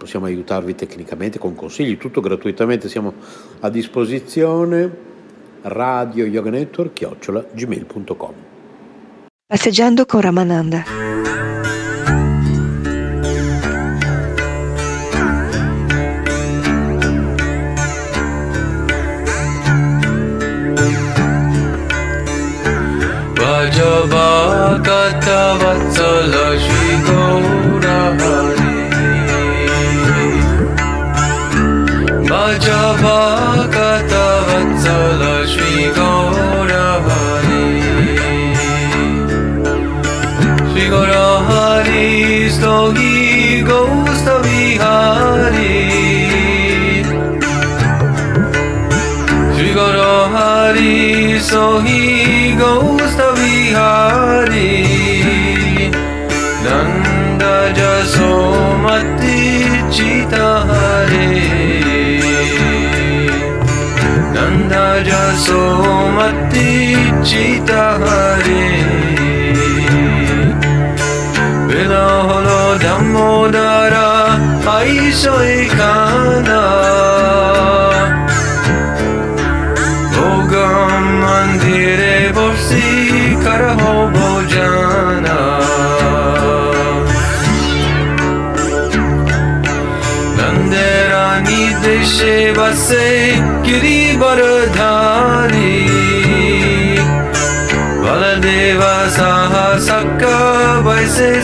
possiamo aiutarvi tecnicamente con consigli, tutto gratuitamente, siamo a disposizione radio yoga network chiocciola gmail.com Passeggiando con Ramananda. Vajabhakata Vatsala सोमति चितहरे বেলা হলো দামোদরা আইসো এখান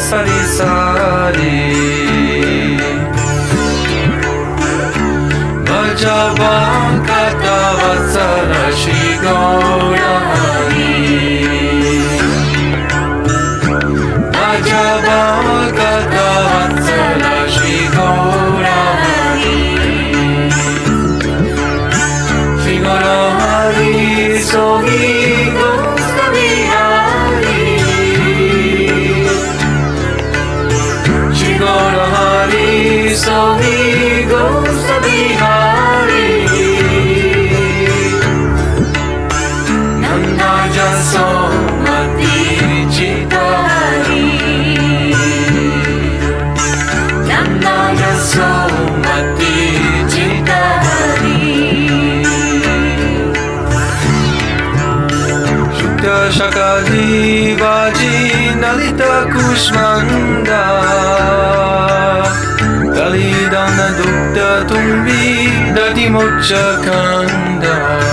सरी बजा so Mocha Conda.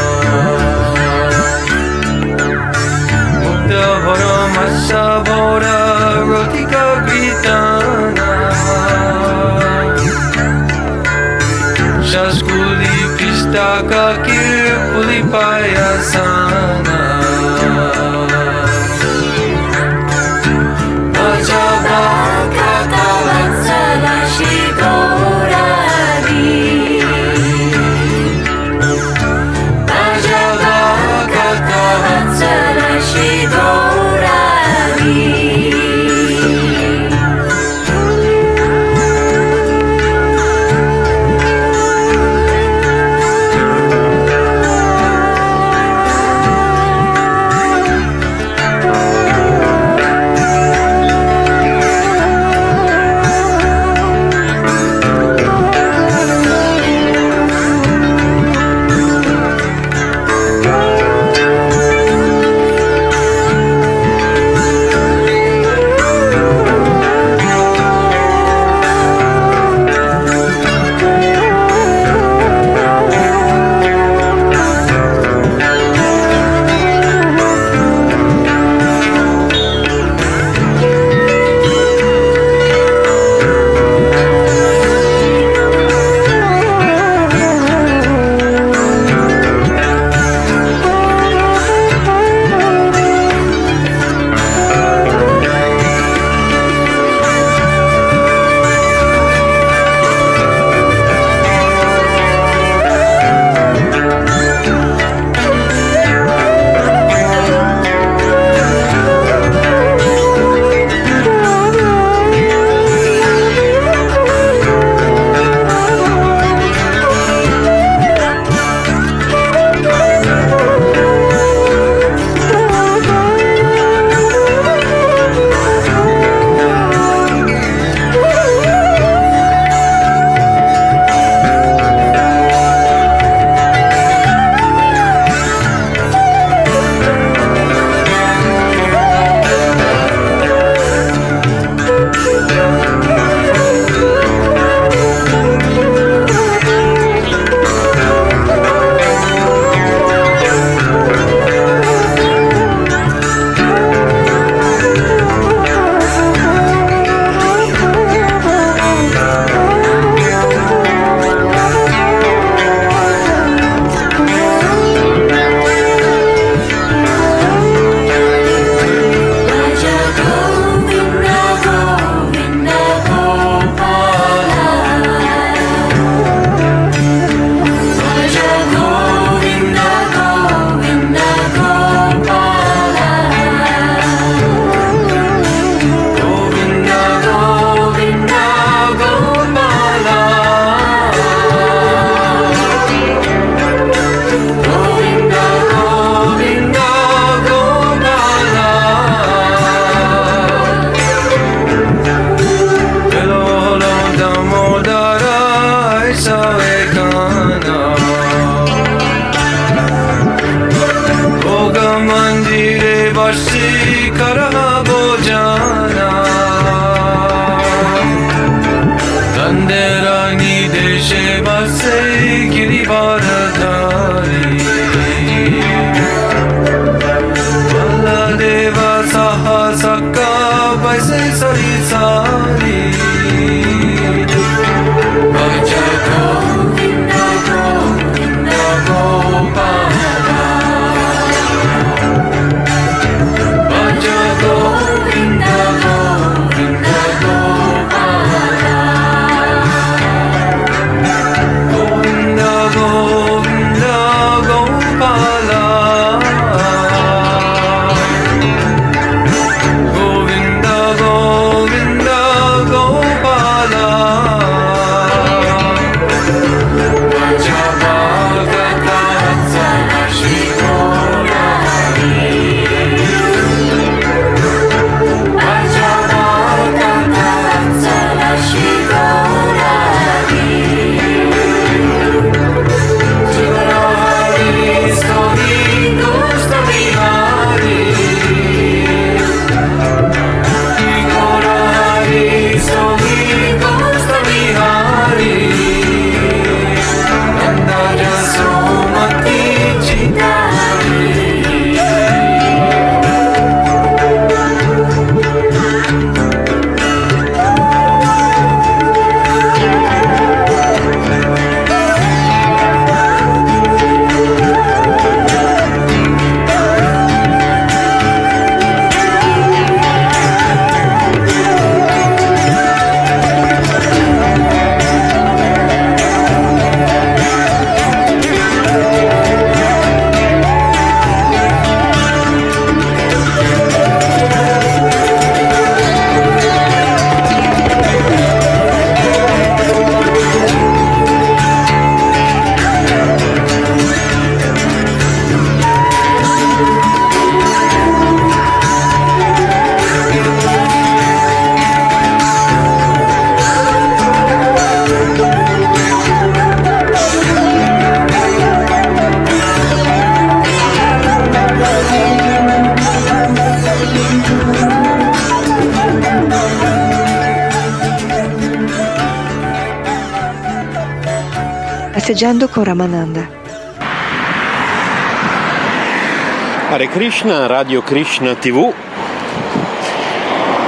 Krishna, Radio Krishna TV,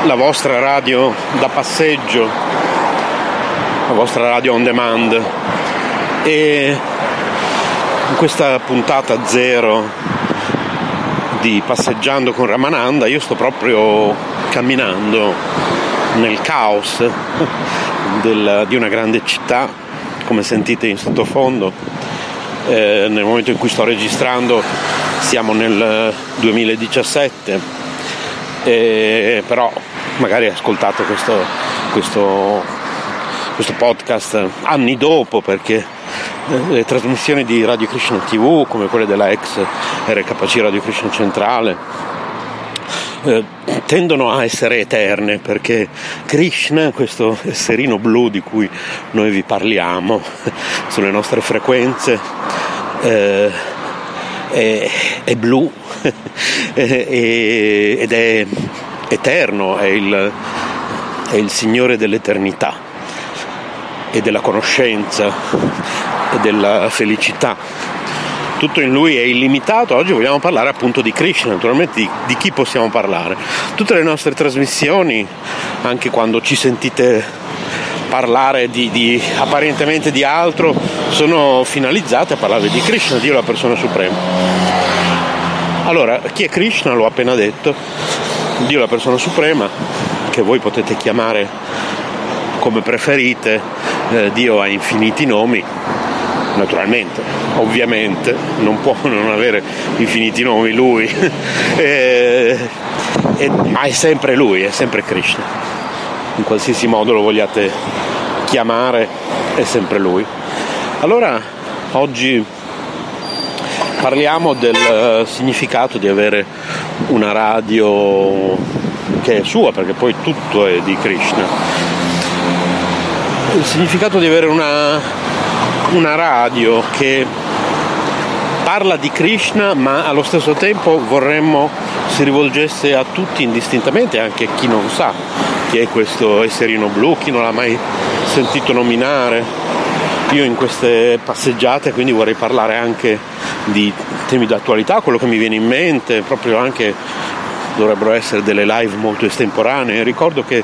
la vostra radio da passeggio, la vostra radio on demand. E in questa puntata zero di Passeggiando con Ramananda io sto proprio camminando nel caos del- di una grande città, come sentite in sottofondo. Eh, nel momento in cui sto registrando siamo nel 2017, eh, però magari ascoltate questo, questo, questo podcast anni dopo perché eh, le trasmissioni di Radio Krishna TV come quelle della ex RKC Radio Krishna Centrale eh, tendono a essere eterne perché Krishna, questo esserino blu di cui noi vi parliamo sulle nostre frequenze, eh, è, è blu ed è eterno, è il, è il Signore dell'eternità e della conoscenza e della felicità tutto in lui è illimitato. Oggi vogliamo parlare appunto di Krishna, naturalmente di, di chi possiamo parlare. Tutte le nostre trasmissioni, anche quando ci sentite parlare di, di- apparentemente di altro, sono finalizzate a parlare di Krishna, Dio la persona suprema. Allora, chi è Krishna? L'ho appena detto, Dio la persona suprema, che voi potete chiamare come preferite, Eh, Dio ha infiniti nomi, naturalmente, ovviamente, non può non avere infiniti nomi lui, Eh, e- ma è sempre lui, è sempre Krishna. In qualsiasi modo lo vogliate chiamare, è sempre lui. Allora, oggi parliamo del eh, significato di avere una radio che è sua, perché poi tutto è di Krishna. Il significato di avere una, una radio che parla di Krishna ma allo stesso tempo vorremmo si rivolgesse a tutti indistintamente, anche a chi non sa chi è questo esserino blu, chi non l'ha mai sentito nominare. Io in queste passeggiate quindi vorrei parlare anche di temi d'attualità, quello che mi viene in mente, proprio anche dovrebbero essere delle live molto estemporanee. Ricordo che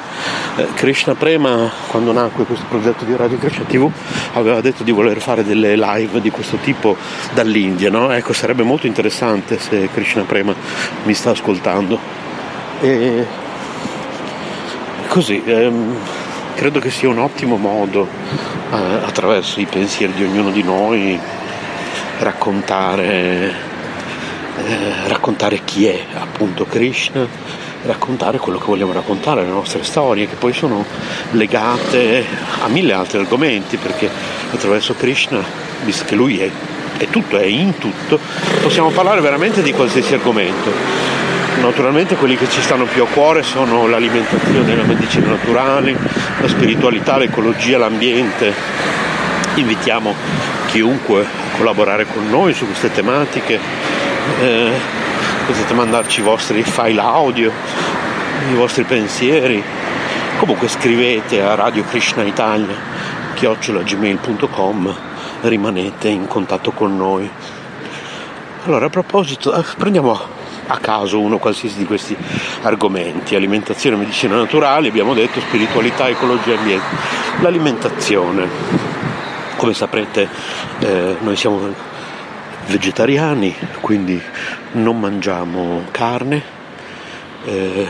eh, Krishna Prema, quando nacque questo progetto di Radio Krishna TV, aveva detto di voler fare delle live di questo tipo dall'India, no? Ecco, sarebbe molto interessante se Krishna Prema mi sta ascoltando. E così, ehm, credo che sia un ottimo modo, eh, attraverso i pensieri di ognuno di noi, raccontare eh, raccontare chi è appunto Krishna, raccontare quello che vogliamo raccontare, le nostre storie, che poi sono legate a mille altri argomenti, perché attraverso Krishna, visto che lui è, è tutto, è in tutto, possiamo parlare veramente di qualsiasi argomento. Naturalmente quelli che ci stanno più a cuore sono l'alimentazione, la medicina naturale, la spiritualità, l'ecologia, l'ambiente. Invitiamo chiunque collaborare con noi su queste tematiche. Eh, potete mandarci i vostri file audio, i vostri pensieri. Comunque scrivete a Radio Krishna Italia, chiocciolagmail.com, rimanete in contatto con noi. Allora, a proposito, eh, prendiamo a caso uno qualsiasi di questi argomenti, alimentazione, medicina naturale, abbiamo detto spiritualità, ecologia e ambiente. L'alimentazione, come saprete, eh, noi siamo vegetariani, quindi non mangiamo carne, eh,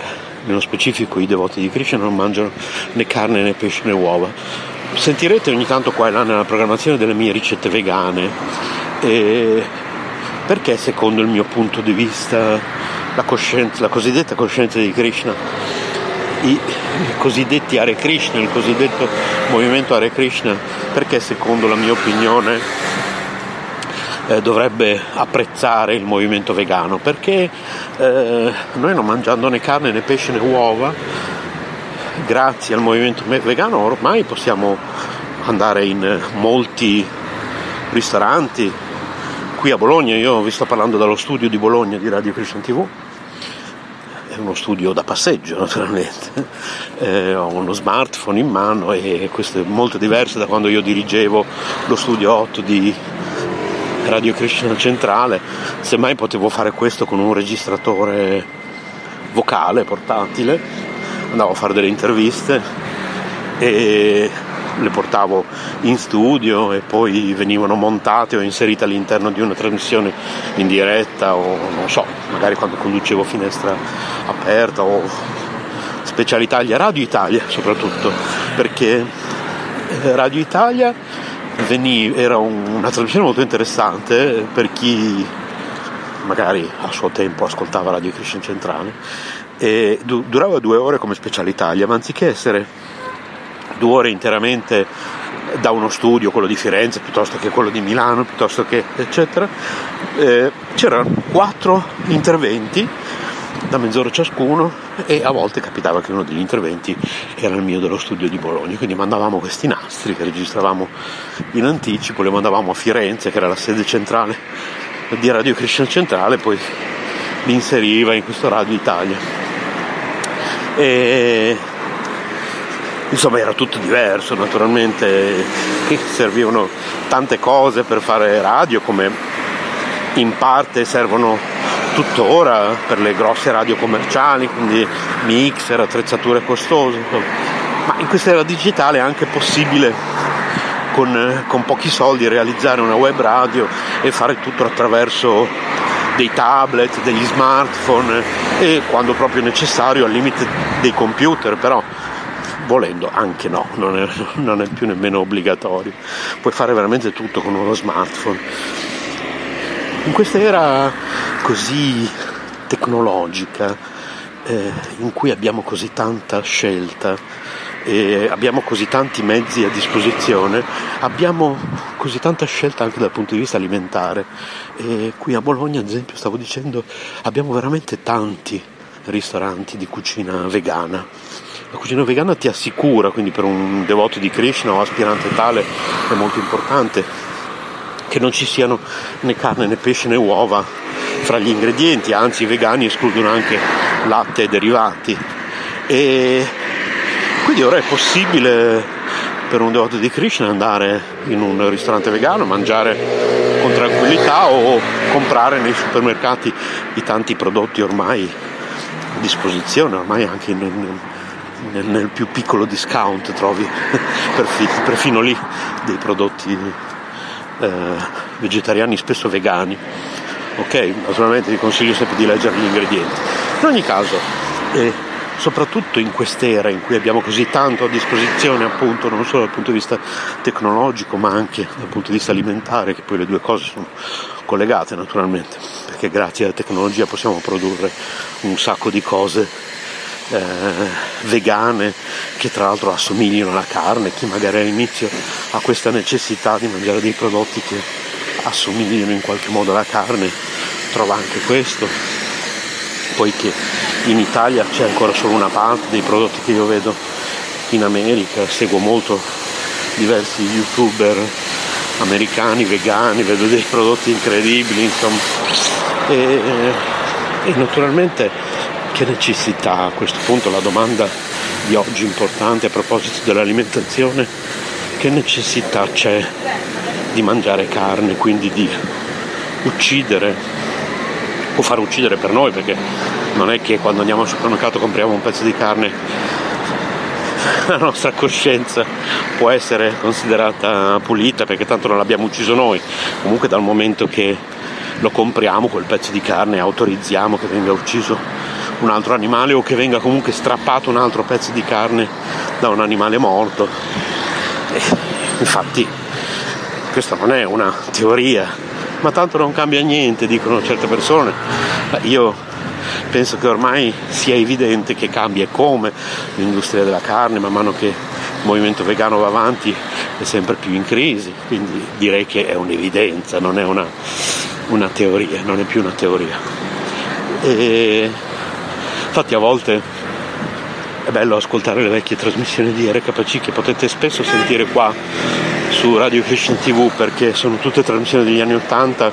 nello specifico i devoti di Krishna non mangiano né carne né pesce né uova. Sentirete ogni tanto qua e là nella programmazione delle mie ricette vegane, eh, perché secondo il mio punto di vista la, coscienza, la cosiddetta coscienza di Krishna, i, cosiddetti Hare Krishna, il cosiddetto movimento Hare Krishna, perché secondo la mia opinione eh, dovrebbe apprezzare il movimento vegano? Perché eh, noi non mangiando né carne né pesce né uova grazie al movimento me- vegano ormai possiamo andare in molti ristoranti. Qui a Bologna io vi sto parlando dallo studio di Bologna di Radio Christian TV uno studio da passeggio naturalmente, eh, ho uno smartphone in mano e questo è molto diverso da quando io dirigevo lo studio 8 di Radio Krishna Centrale, semmai potevo fare questo con un registratore vocale portatile, andavo a fare delle interviste e le portavo in studio e poi venivano montate o inserite all'interno di una trasmissione in diretta o non so, magari quando conducevo finestra aperta o Special Italia, Radio Italia soprattutto, perché eh, Radio Italia veniva, era un- una trasmissione molto interessante per chi magari a suo tempo ascoltava Radio Christian Centrale e du- durava due ore come Special Italia, ma anziché essere due ore interamente da uno studio, quello di Firenze piuttosto che quello di Milano, piuttosto che eccetera, eh, c'erano quattro interventi da mezz'ora ciascuno e a volte capitava che uno degli interventi era il mio dello studio di Bologna, quindi mandavamo questi nastri che registravamo in anticipo, li mandavamo a Firenze che era la sede centrale di Radio Christian Centrale, poi li inseriva in questo Radio Italia. E insomma era tutto diverso, naturalmente servivano tante cose per fare radio come in parte servono tuttora per le grosse radio commerciali, quindi mixer, attrezzature costose, ma in questa era digitale è anche possibile con, con pochi soldi realizzare una web radio e fare tutto attraverso dei tablet, degli smartphone e quando proprio necessario al limite dei computer, però volendo anche no, non è, non è più nemmeno obbligatorio, puoi fare veramente tutto con uno smartphone. In questa era così tecnologica, eh, in cui abbiamo così tanta scelta e abbiamo così tanti mezzi a disposizione, abbiamo così tanta scelta anche dal punto di vista alimentare. E qui a Bologna, ad esempio, stavo dicendo, abbiamo veramente tanti ristoranti di cucina vegana. La cucina vegana ti assicura, quindi per un devoto di Krishna o aspirante tale, è molto importante che non ci siano né carne né pesce né uova fra gli ingredienti, anzi i vegani escludono anche latte e derivati. E quindi ora è possibile per un devoto di Krishna andare in un ristorante vegano, mangiare con tranquillità o comprare nei supermercati i tanti prodotti ormai a disposizione, ormai anche nel, nel- nel più piccolo discount trovi perfi- perfino lì dei prodotti eh, vegetariani, spesso vegani. Ok, naturalmente vi consiglio sempre di leggere gli ingredienti. In ogni caso, eh, soprattutto in quest'era in cui abbiamo così tanto a disposizione, appunto, non solo dal punto di vista tecnologico, ma anche dal punto di vista alimentare, che poi le due cose sono collegate naturalmente, perché grazie alla tecnologia possiamo produrre un sacco di cose eh, vegane che tra l'altro assomigliano alla carne, chi magari all'inizio ha questa necessità di mangiare dei prodotti che assomigliano in qualche modo alla carne, trova anche questo, poiché in Italia c'è ancora solo una parte dei prodotti che io vedo in America, seguo molto diversi youtuber americani, vegani, vedo dei prodotti incredibili, insomma. E, e naturalmente che necessità a questo punto? La domanda di oggi importante a proposito dell'alimentazione, che necessità c'è di mangiare carne, quindi di uccidere o far uccidere per noi, perché non è che quando andiamo al supermercato compriamo un pezzo di carne la nostra coscienza può essere considerata pulita perché tanto non l'abbiamo ucciso noi. Comunque dal momento che lo compriamo quel pezzo di carne autorizziamo che venga ucciso un altro animale o che venga comunque strappato un altro pezzo di carne da un animale morto. E infatti questa non è una teoria, ma tanto non cambia niente, dicono certe persone. Io penso che ormai sia evidente che cambia come l'industria della carne, man mano che il movimento vegano va avanti, è sempre più in crisi, quindi direi che è un'evidenza, non è una, una teoria, non è più una teoria. E infatti a volte è bello ascoltare le vecchie trasmissioni di RKC che potete spesso sentire qua su Radio Christian TV perché sono tutte trasmissioni degli anni 80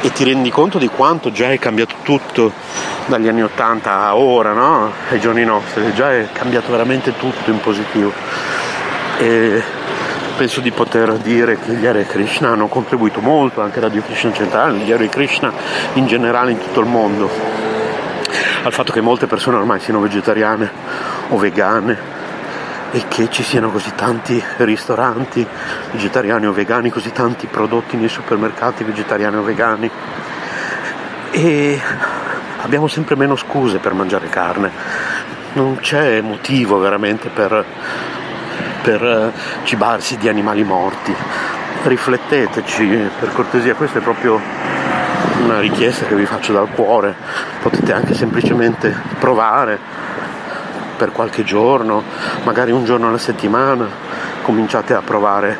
e ti rendi conto di quanto già è cambiato tutto dagli anni 80 a ora, no? ai giorni nostri, già è cambiato veramente tutto in positivo. E penso di poter dire che gli Hare Krishna hanno contribuito molto, anche Radio Krishna Centrale, gli Hare Krishna in generale in tutto il mondo, al fatto che molte persone ormai siano vegetariane o vegane e che ci siano così tanti ristoranti vegetariani o vegani, così tanti prodotti nei supermercati vegetariani o vegani. E abbiamo sempre meno scuse per mangiare carne, non c'è motivo veramente per, per eh, cibarsi di animali morti. Rifletteteci, per cortesia, questa è proprio una richiesta che vi faccio dal cuore, potete anche semplicemente provare per qualche giorno, magari un giorno alla settimana, cominciate a provare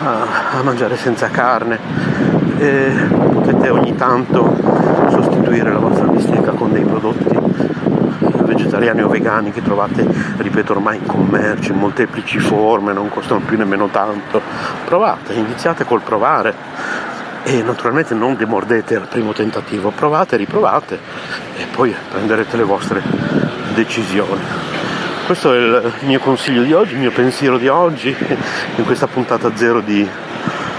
a, a mangiare senza carne. E potete ogni tanto sostituire la vostra bistecca con dei prodotti vegetariani o vegani che trovate, ripeto, ormai in commercio, in molteplici forme, non costano più nemmeno tanto. Provate, iniziate col provare e naturalmente non demordete al primo tentativo, provate, riprovate e poi prenderete le vostre decisioni. Questo è il mio consiglio di oggi, il mio pensiero di oggi, in questa puntata zero di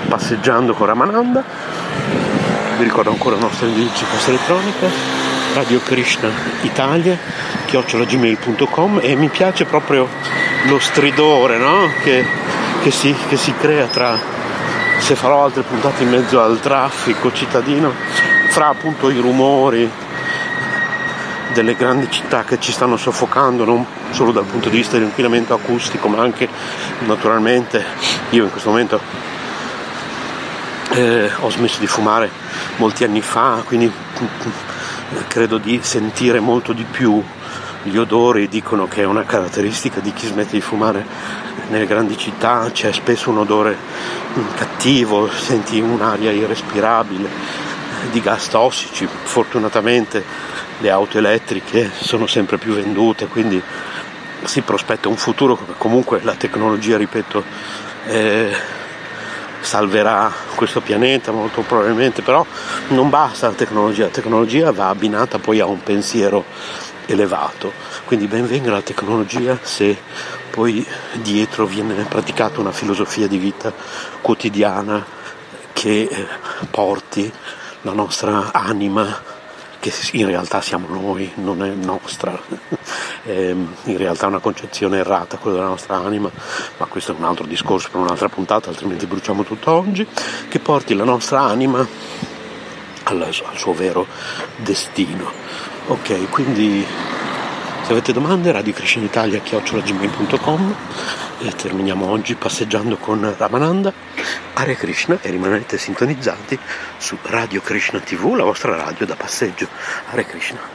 Passeggiando con Ramananda. Vi ricordo ancora il nostro indirizzo posta elettronica, Radio Krishna Italia, chiocciolagmail.com e mi piace proprio lo stridore no? che, che, si, che si crea tra se farò altre puntate in mezzo al traffico cittadino, fra appunto i rumori delle grandi città che ci stanno soffocando non solo dal punto di vista dell'inquinamento acustico ma anche naturalmente io in questo momento eh, ho smesso di fumare molti anni fa quindi credo di sentire molto di più gli odori dicono che è una caratteristica di chi smette di fumare nelle grandi città c'è spesso un odore cattivo, senti un'aria irrespirabile di gas tossici, fortunatamente le auto elettriche sono sempre più vendute, quindi si prospetta un futuro comunque la tecnologia, ripeto, eh, salverà questo pianeta molto probabilmente, però non basta la tecnologia, la tecnologia va abbinata poi a un pensiero elevato, quindi ben venga la tecnologia se poi dietro viene praticata una filosofia di vita quotidiana che eh, porti la nostra anima che in realtà siamo noi, non è nostra, è in realtà una concezione errata quella della nostra anima, ma questo è un altro discorso per un'altra puntata, altrimenti bruciamo tutto oggi, che porti la nostra anima al suo vero destino. Ok, quindi se avete domande radiocrishnitalia.com e terminiamo oggi passeggiando con Ramananda, Hare Krishna e rimanete sintonizzati su Radio Krishna TV, la vostra radio da passeggio. Hare Krishna.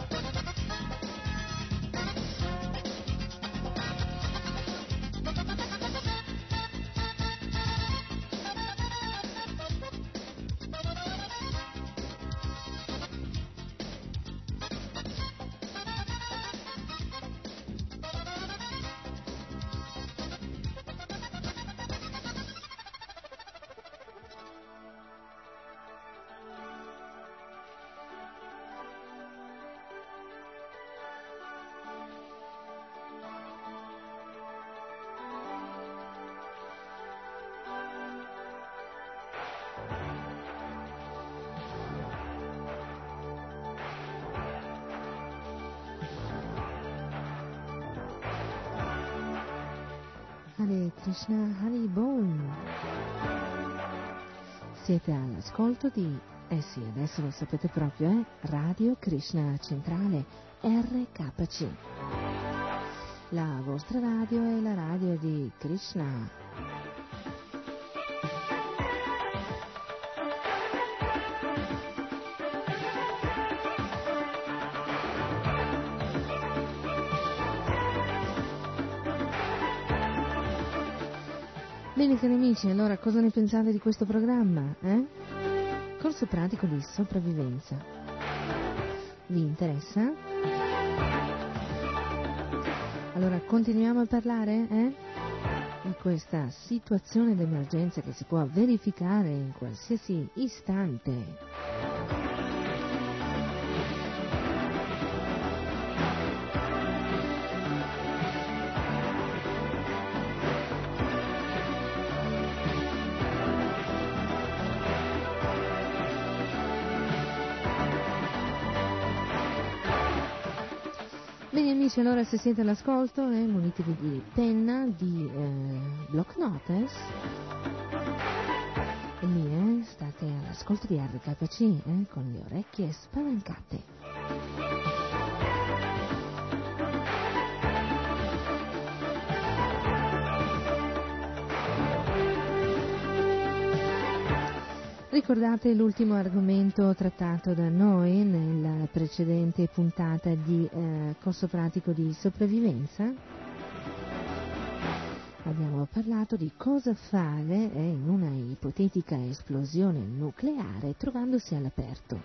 Hare Krishna Hari Bol. Siete all'ascolto di, eh sì, adesso lo sapete proprio, eh? Radio Krishna Centrale, RKC. La vostra radio è la radio di Krishna. Cari amici, allora cosa ne pensate di questo programma? Eh? Corso pratico di sopravvivenza. Vi interessa? Allora continuiamo a parlare eh? di questa situazione d'emergenza che si può verificare in qualsiasi istante. Amici, allora se siete all'ascolto, eh, munitevi di penna, di eh, block notes e lì eh, state all'ascolto di RKC eh, con le orecchie spalancate. Ricordate l'ultimo argomento trattato da noi nella precedente puntata di eh, corso pratico di sopravvivenza? Abbiamo parlato di cosa fare eh, in una ipotetica esplosione nucleare trovandosi all'aperto.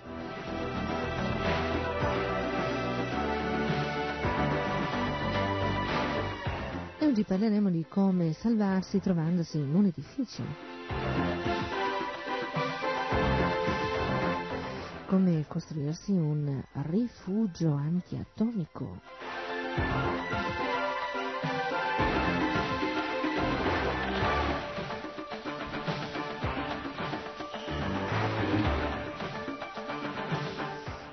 E oggi parleremo di come salvarsi trovandosi in un edificio. Come costruirsi un rifugio antiatomico.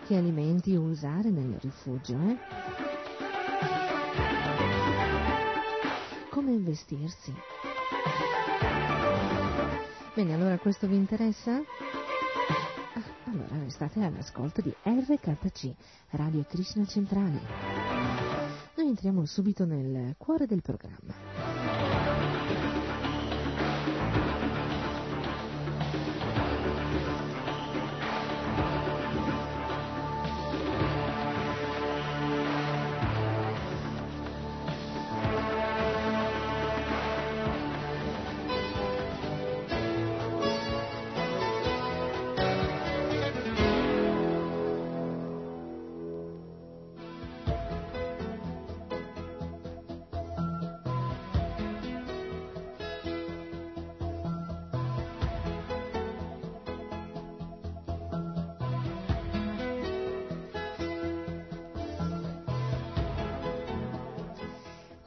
Che alimenti usare nel rifugio, eh? Come vestirsi? Bene, allora questo vi interessa? Allora restate all'ascolto di RKC, Radio Krishna Centrale. Noi entriamo subito nel cuore del programma.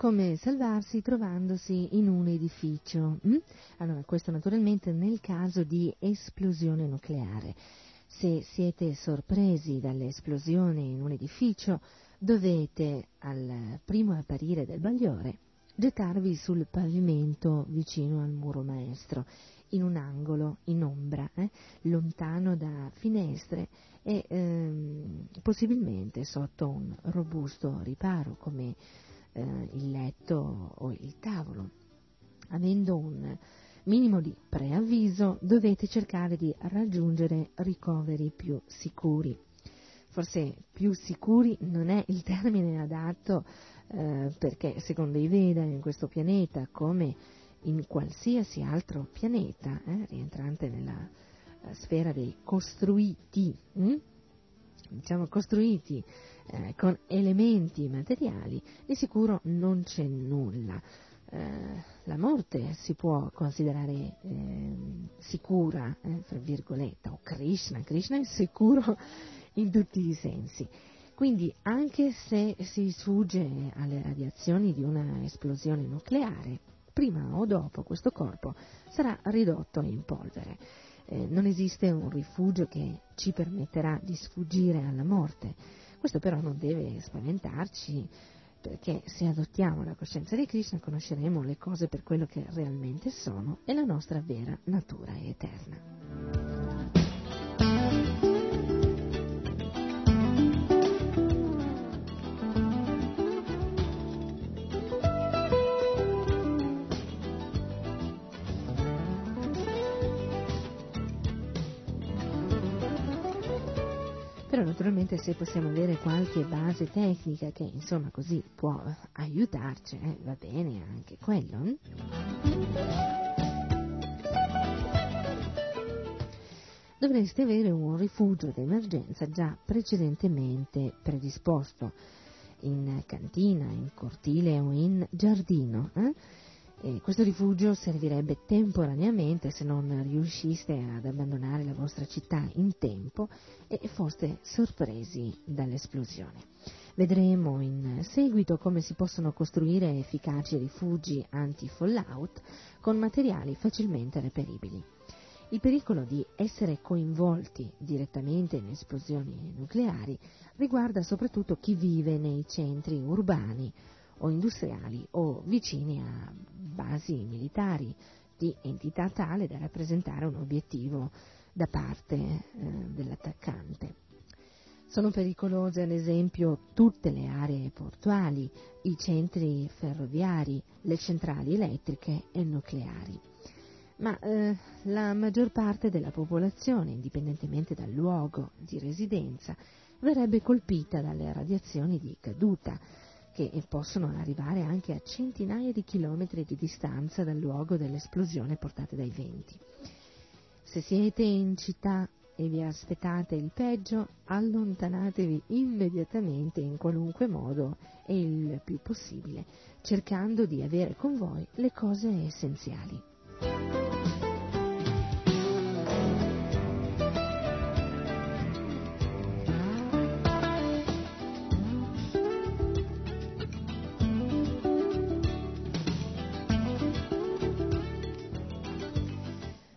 Come salvarsi trovandosi in un edificio. mm? Allora, questo naturalmente nel caso di esplosione nucleare. Se siete sorpresi dall'esplosione in un edificio, dovete, al primo apparire del bagliore, gettarvi sul pavimento vicino al muro maestro, in un angolo, in ombra, eh, lontano da finestre e ehm, possibilmente sotto un robusto riparo come eh, il letto o il tavolo. Avendo un minimo di preavviso dovete cercare di raggiungere ricoveri più sicuri. Forse più sicuri non è il termine adatto eh, perché secondo i Veda in questo pianeta come in qualsiasi altro pianeta eh, rientrante nella eh, sfera dei costruiti, hm? diciamo costruiti eh, con elementi materiali, di sicuro non c'è nulla. Eh, la morte si può considerare eh, sicura, fra virgolette, o Krishna, Krishna è sicuro in tutti i sensi. Quindi anche se si sfugge alle radiazioni di una esplosione nucleare, prima o dopo questo corpo sarà ridotto in polvere. Eh, non esiste un rifugio che ci permetterà di sfuggire alla morte. Questo però non deve spaventarci perché se adottiamo la coscienza di Krishna conosceremo le cose per quello che realmente sono e la nostra vera natura è eterna. Naturalmente se possiamo avere qualche base tecnica che insomma così può aiutarci, eh, va bene anche quello. Dovreste avere un rifugio d'emergenza già precedentemente predisposto in cantina, in cortile o in giardino. Eh? E questo rifugio servirebbe temporaneamente se non riusciste ad abbandonare la vostra città in tempo e foste sorpresi dall'esplosione. Vedremo in seguito come si possono costruire efficaci rifugi anti-fallout con materiali facilmente reperibili. Il pericolo di essere coinvolti direttamente in esplosioni nucleari riguarda soprattutto chi vive nei centri urbani o industriali o vicini a basi militari di entità tale da rappresentare un obiettivo da parte eh, dell'attaccante. Sono pericolose ad esempio tutte le aree portuali, i centri ferroviari, le centrali elettriche e nucleari. Ma eh, la maggior parte della popolazione, indipendentemente dal luogo di residenza, verrebbe colpita dalle radiazioni di caduta, che possono arrivare anche a centinaia di chilometri di distanza dal luogo dell'esplosione portate dai venti. Se siete in città e vi aspettate il peggio, allontanatevi immediatamente in qualunque modo e il più possibile, cercando di avere con voi le cose essenziali.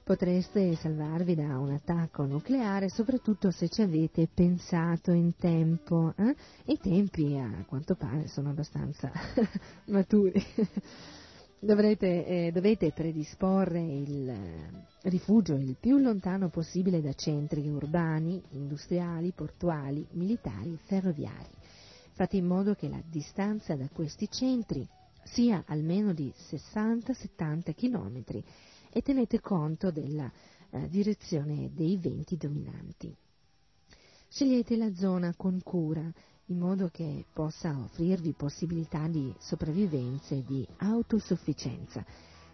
Potreste salvarvi da un attacco nucleare soprattutto se ci avete pensato in tempo. eh? I tempi a quanto pare sono abbastanza maturi. Dovrete, eh, dovete predisporre il eh, rifugio il più lontano possibile da centri urbani, industriali, portuali, militari, ferroviari. Fate in modo che la distanza da questi centri sia almeno di 60-70 chilometri e tenete conto della eh, direzione dei venti dominanti. Scegliete la zona con cura in modo che possa offrirvi possibilità di sopravvivenza e di autosufficienza.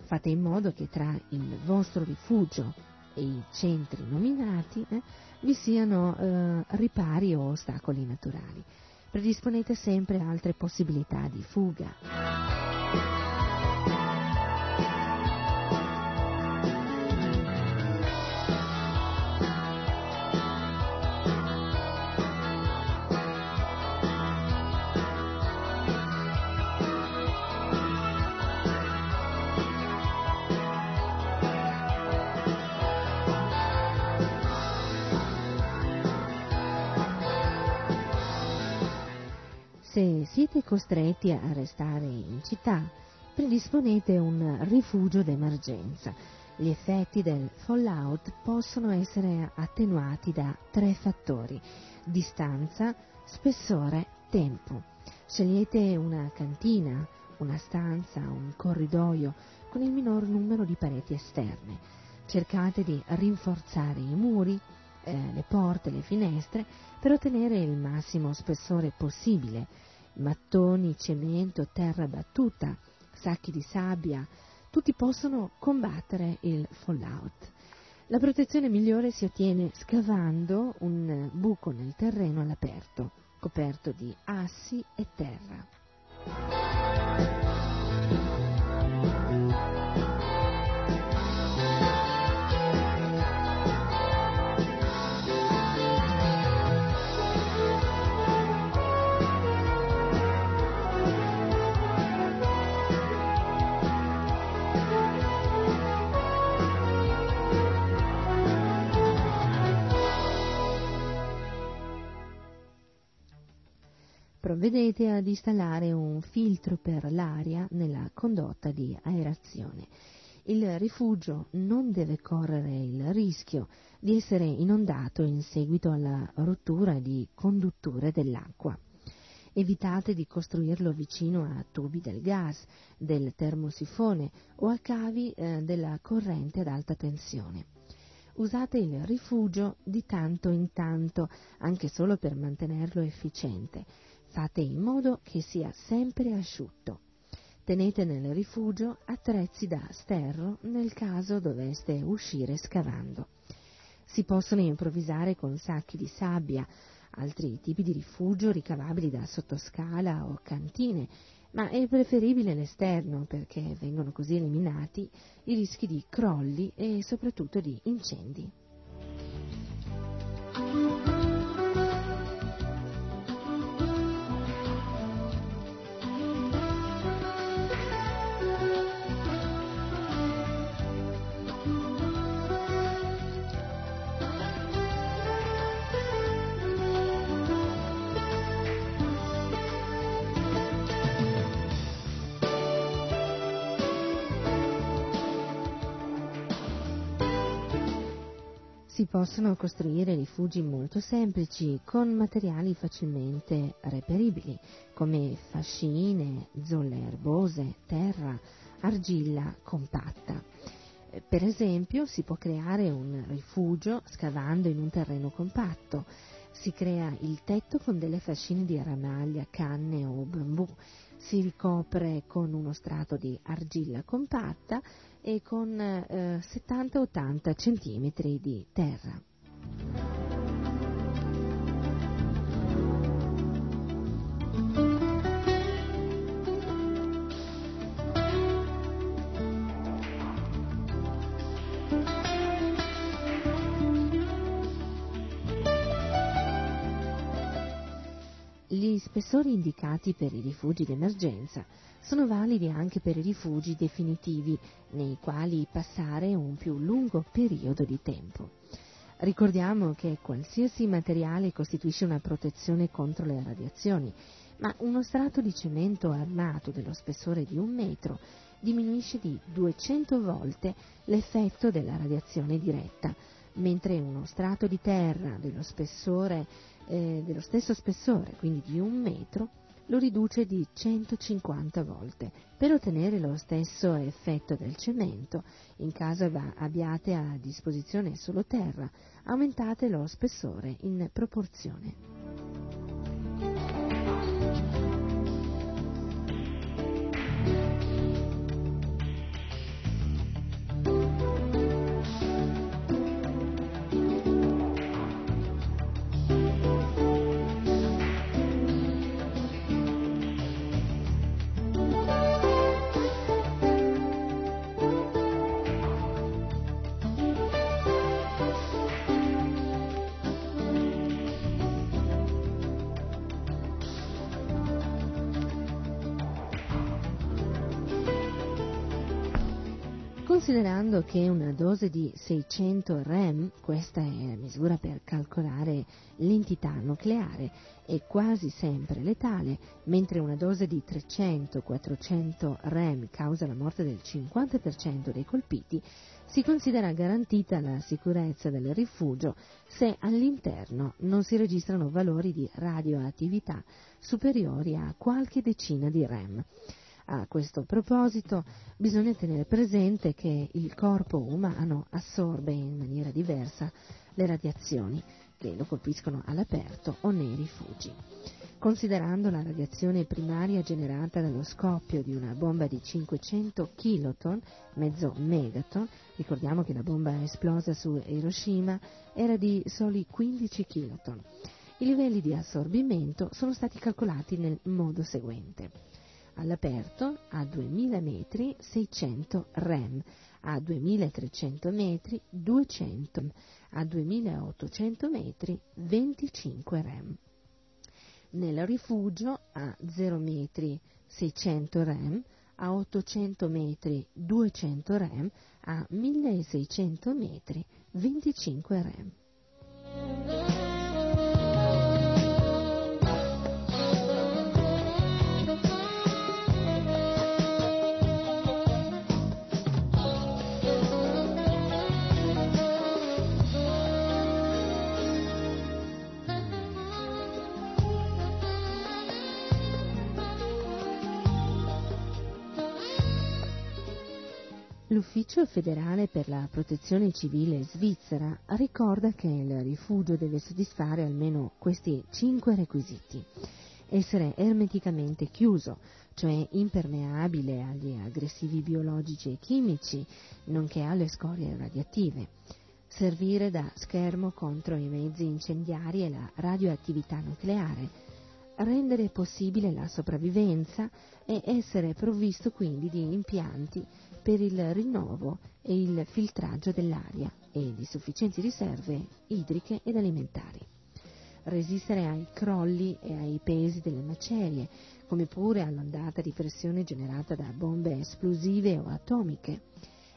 Fate in modo che tra il vostro rifugio e i centri nominati eh, vi siano eh, ripari o ostacoli naturali. Predisponete sempre altre possibilità di fuga. Costretti a restare in città, predisponete un rifugio d'emergenza. Gli effetti del fallout possono essere attenuati da tre fattori: distanza, spessore, tempo. Scegliete una cantina, una stanza, un corridoio con il minor numero di pareti esterne. Cercate di rinforzare i muri, eh, le porte, le finestre per ottenere il massimo spessore possibile. Mattoni, cemento, terra battuta, sacchi di sabbia, tutti possono combattere il fallout. La protezione migliore si ottiene scavando un buco nel terreno all'aperto, coperto di assi e terra. Provvedete ad installare un filtro per l'aria nella condotta di aerazione. Il rifugio non deve correre il rischio di essere inondato in seguito alla rottura di condutture dell'acqua. Evitate di costruirlo vicino a tubi del gas, del termosifone o a cavi eh, della corrente ad alta tensione. Usate il rifugio di tanto in tanto, anche solo per mantenerlo efficiente. Fate in modo che sia sempre asciutto. Tenete nel rifugio attrezzi da sterro nel caso doveste uscire scavando. Si possono improvvisare con sacchi di sabbia, altri tipi di rifugio ricavabili da sottoscala o cantine, ma è preferibile l'esterno perché vengono così eliminati i rischi di crolli e soprattutto di incendi. Possono costruire rifugi molto semplici con materiali facilmente reperibili come fascine, zolle erbose, terra, argilla compatta. Eh, Per esempio si può creare un rifugio scavando in un terreno compatto. Si crea il tetto con delle fascine di ramaglia, canne o bambù. Si ricopre con uno strato di argilla compatta e con eh, 70-80 centimetri di terra. Spessori indicati per i rifugi d'emergenza sono validi anche per i rifugi definitivi, nei quali passare un più lungo periodo di tempo. Ricordiamo che qualsiasi materiale costituisce una protezione contro le radiazioni, ma uno strato di cemento armato dello spessore di un metro diminuisce di 200 volte l'effetto della radiazione diretta, mentre uno strato di terra dello spessore eh, dello stesso spessore, quindi di un metro, lo riduce di 150 volte. Per ottenere lo stesso effetto del cemento, in caso abbiate a disposizione solo terra, aumentate lo spessore in proporzione. Considerando che una dose di 600 rem, questa è la misura per calcolare l'entità nucleare, è quasi sempre letale, mentre una dose di 300-400 rem causa la morte del 50% dei colpiti, si considera garantita la sicurezza del rifugio se all'interno non si registrano valori di radioattività superiori a qualche decina di rem. A questo proposito bisogna tenere presente che il corpo umano assorbe in maniera diversa le radiazioni che lo colpiscono all'aperto o nei rifugi. Considerando la radiazione primaria generata dallo scoppio di una bomba di 500 kiloton, mezzo megaton, ricordiamo che la bomba esplosa su Hiroshima era di soli 15 kiloton. I livelli di assorbimento sono stati calcolati nel modo seguente all'aperto a 2000 metri 600 rem, a 2300 metri 200, a 2800 metri 25 rem. Nel rifugio a 0 metri 600 rem, a 800 metri 200 rem, a 1600 metri 25 rem. L'Ufficio federale per la protezione civile svizzera ricorda che il rifugio deve soddisfare almeno questi cinque requisiti. Essere ermeticamente chiuso, cioè impermeabile agli aggressivi biologici e chimici, nonché alle scorie radioattive. servire da schermo contro i mezzi incendiari e la radioattività nucleare, rendere possibile la sopravvivenza e essere provvisto quindi di impianti per il rinnovo e il filtraggio dell'aria e di sufficienti riserve idriche ed alimentari. Resistere ai crolli e ai pesi delle macerie, come pure all'ondata di pressione generata da bombe esplosive o atomiche.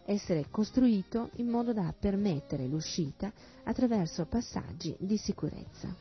Essere costruito in modo da permettere l'uscita attraverso passaggi di sicurezza.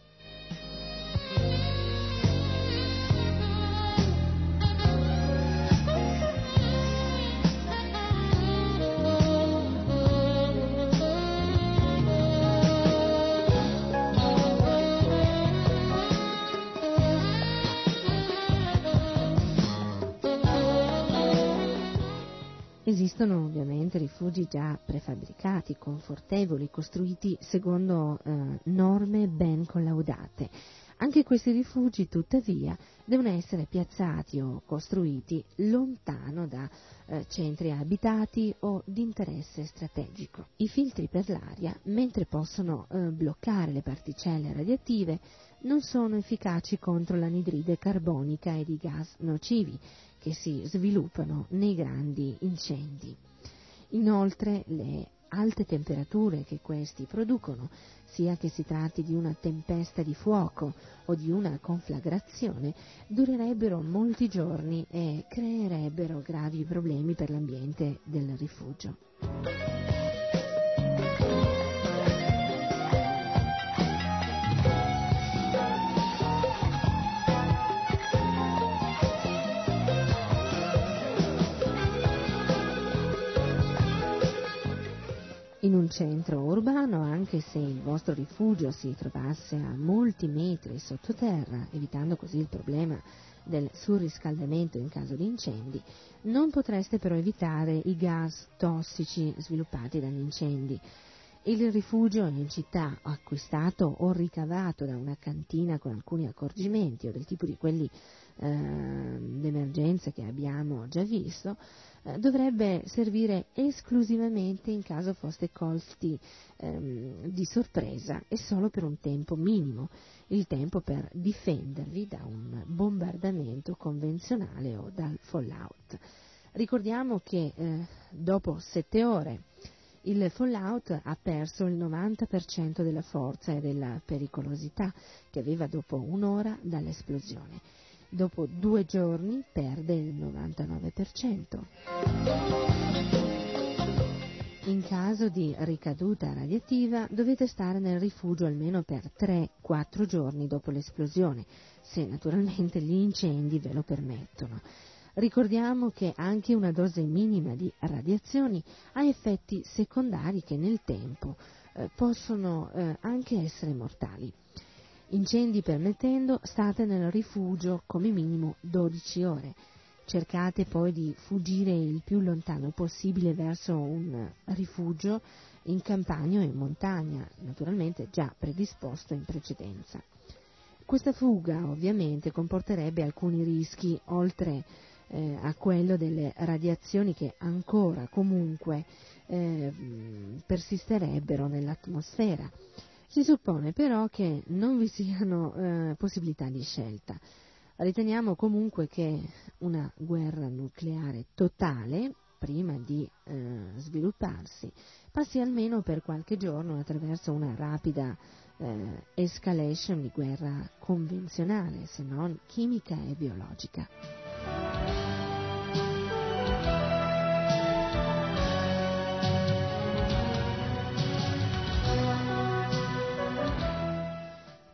Esistono ovviamente rifugi già prefabbricati, confortevoli, costruiti secondo eh, norme ben collaudate. Anche questi rifugi, tuttavia, devono essere piazzati o costruiti lontano da eh, centri abitati o di interesse strategico. I filtri per l'aria, mentre possono eh, bloccare le particelle radioattive, non sono efficaci contro l'anidride carbonica ed i gas nocivi che si sviluppano nei grandi incendi. Inoltre le alte temperature che questi producono, sia che si tratti di una tempesta di fuoco o di una conflagrazione, durerebbero molti giorni e creerebbero gravi problemi per l'ambiente del rifugio. Un centro urbano, anche se il vostro rifugio si trovasse a molti metri sottoterra, evitando così il problema del surriscaldamento in caso di incendi, non potreste però evitare i gas tossici sviluppati dagli incendi. Il rifugio in città acquistato o ricavato da una cantina con alcuni accorgimenti o del tipo di quelli eh, d'emergenza che abbiamo già visto, eh, dovrebbe servire esclusivamente in caso foste colti ehm, di sorpresa e solo per un tempo minimo, il tempo per difendervi da un bombardamento convenzionale o dal fallout. Ricordiamo che eh, dopo sette ore il fallout ha perso il 90% della forza e della pericolosità che aveva dopo un'ora dall'esplosione. Dopo due giorni perde il 99%. In caso di ricaduta radiativa dovete stare nel rifugio almeno per 3-4 giorni dopo l'esplosione, se naturalmente gli incendi ve lo permettono. Ricordiamo che anche una dose minima di radiazioni ha effetti secondari che nel tempo eh, possono eh, anche essere mortali. Incendi permettendo, state nel rifugio come minimo 12 ore. Cercate poi di fuggire il più lontano possibile verso un rifugio in campagna o in montagna, naturalmente già predisposto in precedenza. Questa fuga ovviamente comporterebbe alcuni rischi, oltre eh, a quello delle radiazioni che ancora comunque eh, persisterebbero nell'atmosfera. Si suppone però che non vi siano eh, possibilità di scelta. Riteniamo comunque che una guerra nucleare totale, prima di eh, svilupparsi, passi almeno per qualche giorno attraverso una rapida eh, escalation di guerra convenzionale, se non chimica e biologica.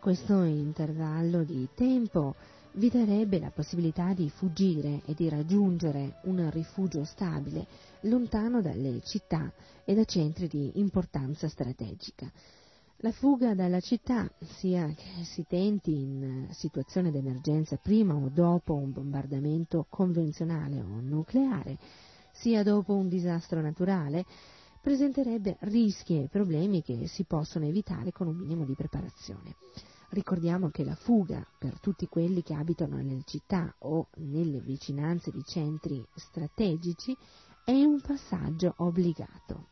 Questo intervallo di tempo vi darebbe la possibilità di fuggire e di raggiungere un rifugio stabile lontano dalle città e da centri di importanza strategica. La fuga dalla città, sia che si tenti in situazione d'emergenza prima o dopo un bombardamento convenzionale o nucleare, sia dopo un disastro naturale, presenterebbe rischi e problemi che si possono evitare con un minimo di preparazione. Ricordiamo che la fuga per tutti quelli che abitano nelle città o nelle vicinanze di centri strategici è un passaggio obbligato.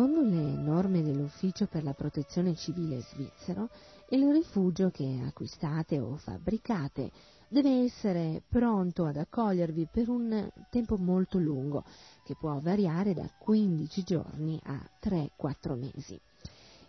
Secondo le norme dell'Ufficio per la protezione civile svizzero, il rifugio che acquistate o fabbricate deve essere pronto ad accogliervi per un tempo molto lungo, che può variare da 15 giorni a 3-4 mesi.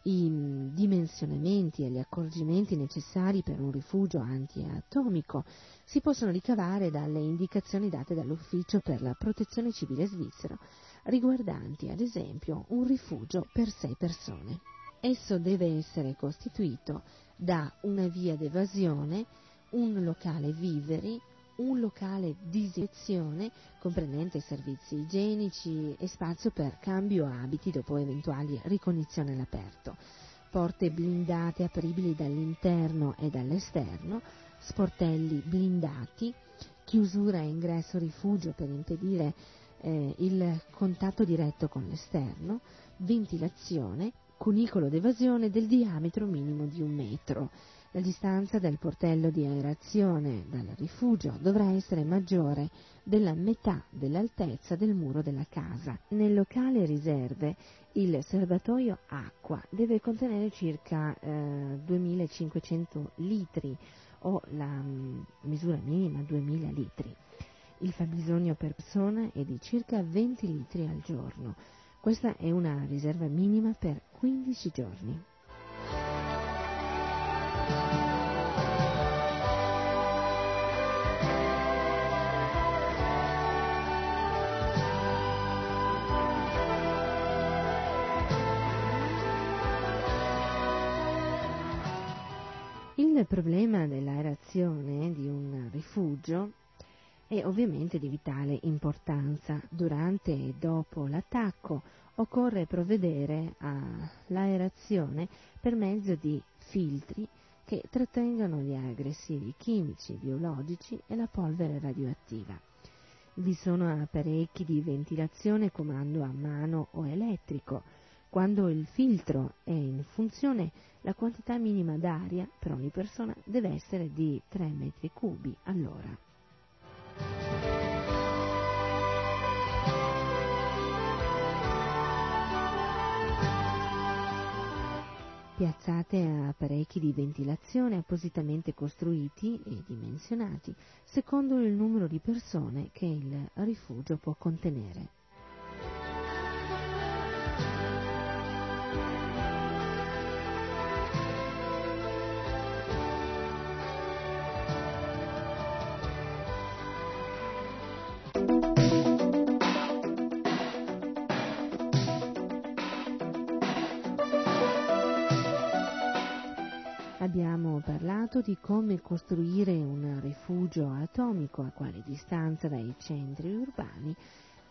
I dimensionamenti e gli accorgimenti necessari per un rifugio antiatomico si possono ricavare dalle indicazioni date dall'Ufficio per la protezione civile svizzero, riguardanti ad esempio un rifugio per sei persone. Esso deve essere costituito da una via d'evasione, un locale viveri, un locale disezione comprendente servizi igienici e spazio per cambio abiti dopo eventuali ricognizioni all'aperto, porte blindate apribili dall'interno e dall'esterno, sportelli blindati, chiusura e ingresso rifugio per impedire eh, il contatto diretto con l'esterno, ventilazione, cunicolo d'evasione del diametro minimo di un metro. La distanza del portello di aerazione dal rifugio dovrà essere maggiore della metà dell'altezza del muro della casa. Nel locale riserve il serbatoio acqua deve contenere circa eh, 2500 litri o la mm, misura minima 2000 litri. Il fabbisogno per persona è di circa 20 litri al giorno. Questa è una riserva minima per 15 giorni. Il problema dell'aerazione di un rifugio è ovviamente di vitale importanza. Durante e dopo l'attacco occorre provvedere all'aerazione per mezzo di filtri che trattengono gli aggressivi chimici, biologici e la polvere radioattiva. Vi sono apparecchi di ventilazione comando a mano o elettrico. Quando il filtro è in funzione, la quantità minima d'aria per ogni persona deve essere di 3 metri cubi all'ora. Piazzate apparecchi di ventilazione appositamente costruiti e dimensionati secondo il numero di persone che il rifugio può contenere. Abbiamo parlato di come costruire un rifugio atomico, a quale distanza dai centri urbani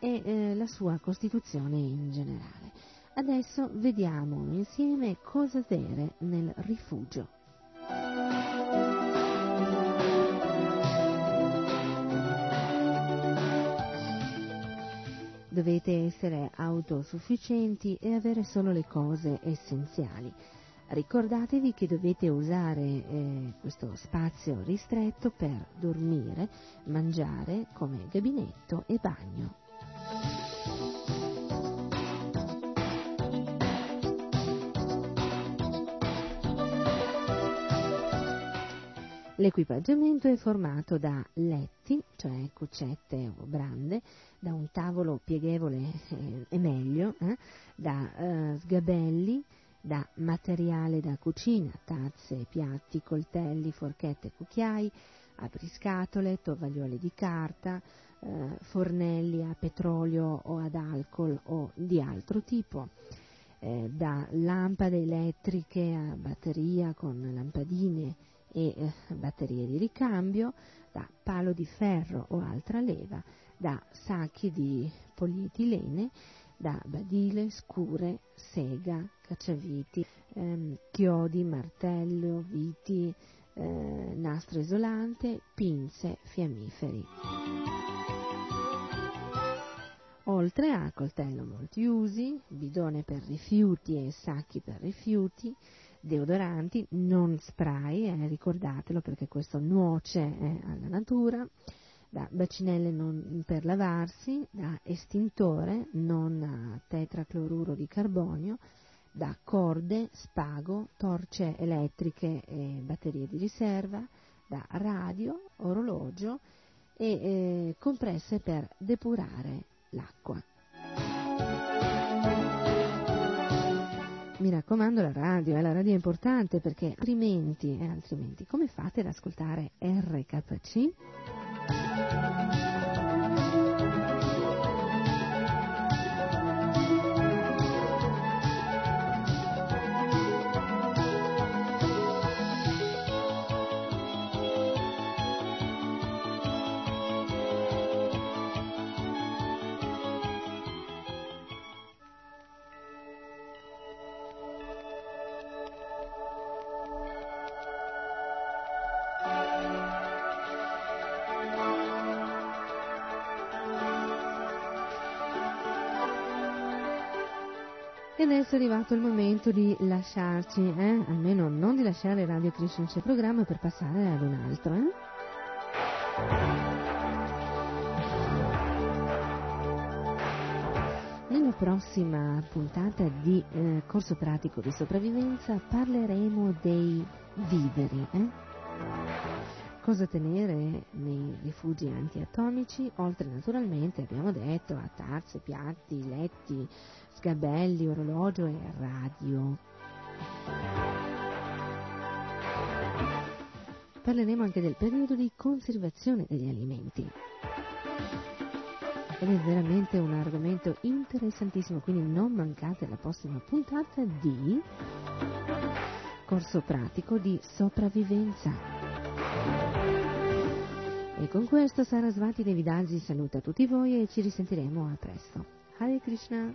e eh, la sua costituzione in generale. Adesso vediamo insieme cosa avere nel rifugio. Dovete essere autosufficienti e avere solo le cose essenziali. Ricordatevi che dovete usare eh, questo spazio ristretto per dormire, mangiare come gabinetto e bagno. L'equipaggiamento è formato da letti, cioè cuccette o brande, da un tavolo pieghevole eh, e meglio, eh, da eh, sgabelli, da materiale da cucina, tazze, piatti, coltelli, forchette, cucchiai, apriscatole, tovaglioli di carta, eh, fornelli a petrolio o ad alcol o di altro tipo, eh, da lampade elettriche a batteria con lampadine e eh, batterie di ricambio, da palo di ferro o altra leva, da sacchi di polietilene, da badile, scure, sega, cacciaviti, ehm, chiodi, martello, viti, eh, nastro isolante, pinze, fiammiferi. Oltre a coltello multiusi, bidone per rifiuti e sacchi per rifiuti, deodoranti, non spray, eh, ricordatelo perché questo nuoce eh, alla natura, da bacinelle non per lavarsi, da estintore non tetracloruro di carbonio, da corde, spago, torce elettriche e batterie di riserva, da radio, orologio e eh, compresse per depurare l'acqua. Mi raccomando la radio, eh, la radio è importante perché altrimenti, eh, altrimenti come fate ad ascoltare RKC? Adesso è arrivato il momento di lasciarci, eh? almeno non di lasciare Radio il programma per passare ad un altro. Eh? Nella prossima puntata di eh, corso pratico di sopravvivenza parleremo dei viveri. Cosa tenere nei rifugi antiatomici, oltre naturalmente, abbiamo detto, a tazze, piatti, letti, sgabelli, orologio e radio. Parleremo anche del periodo di conservazione degli alimenti. Ed è veramente un argomento interessantissimo, quindi non mancate la prossima puntata di corso pratico di sopravvivenza. E con questo Sarasvati Devidasi saluta tutti voi e ci risentiremo a presto. Hare Krishna!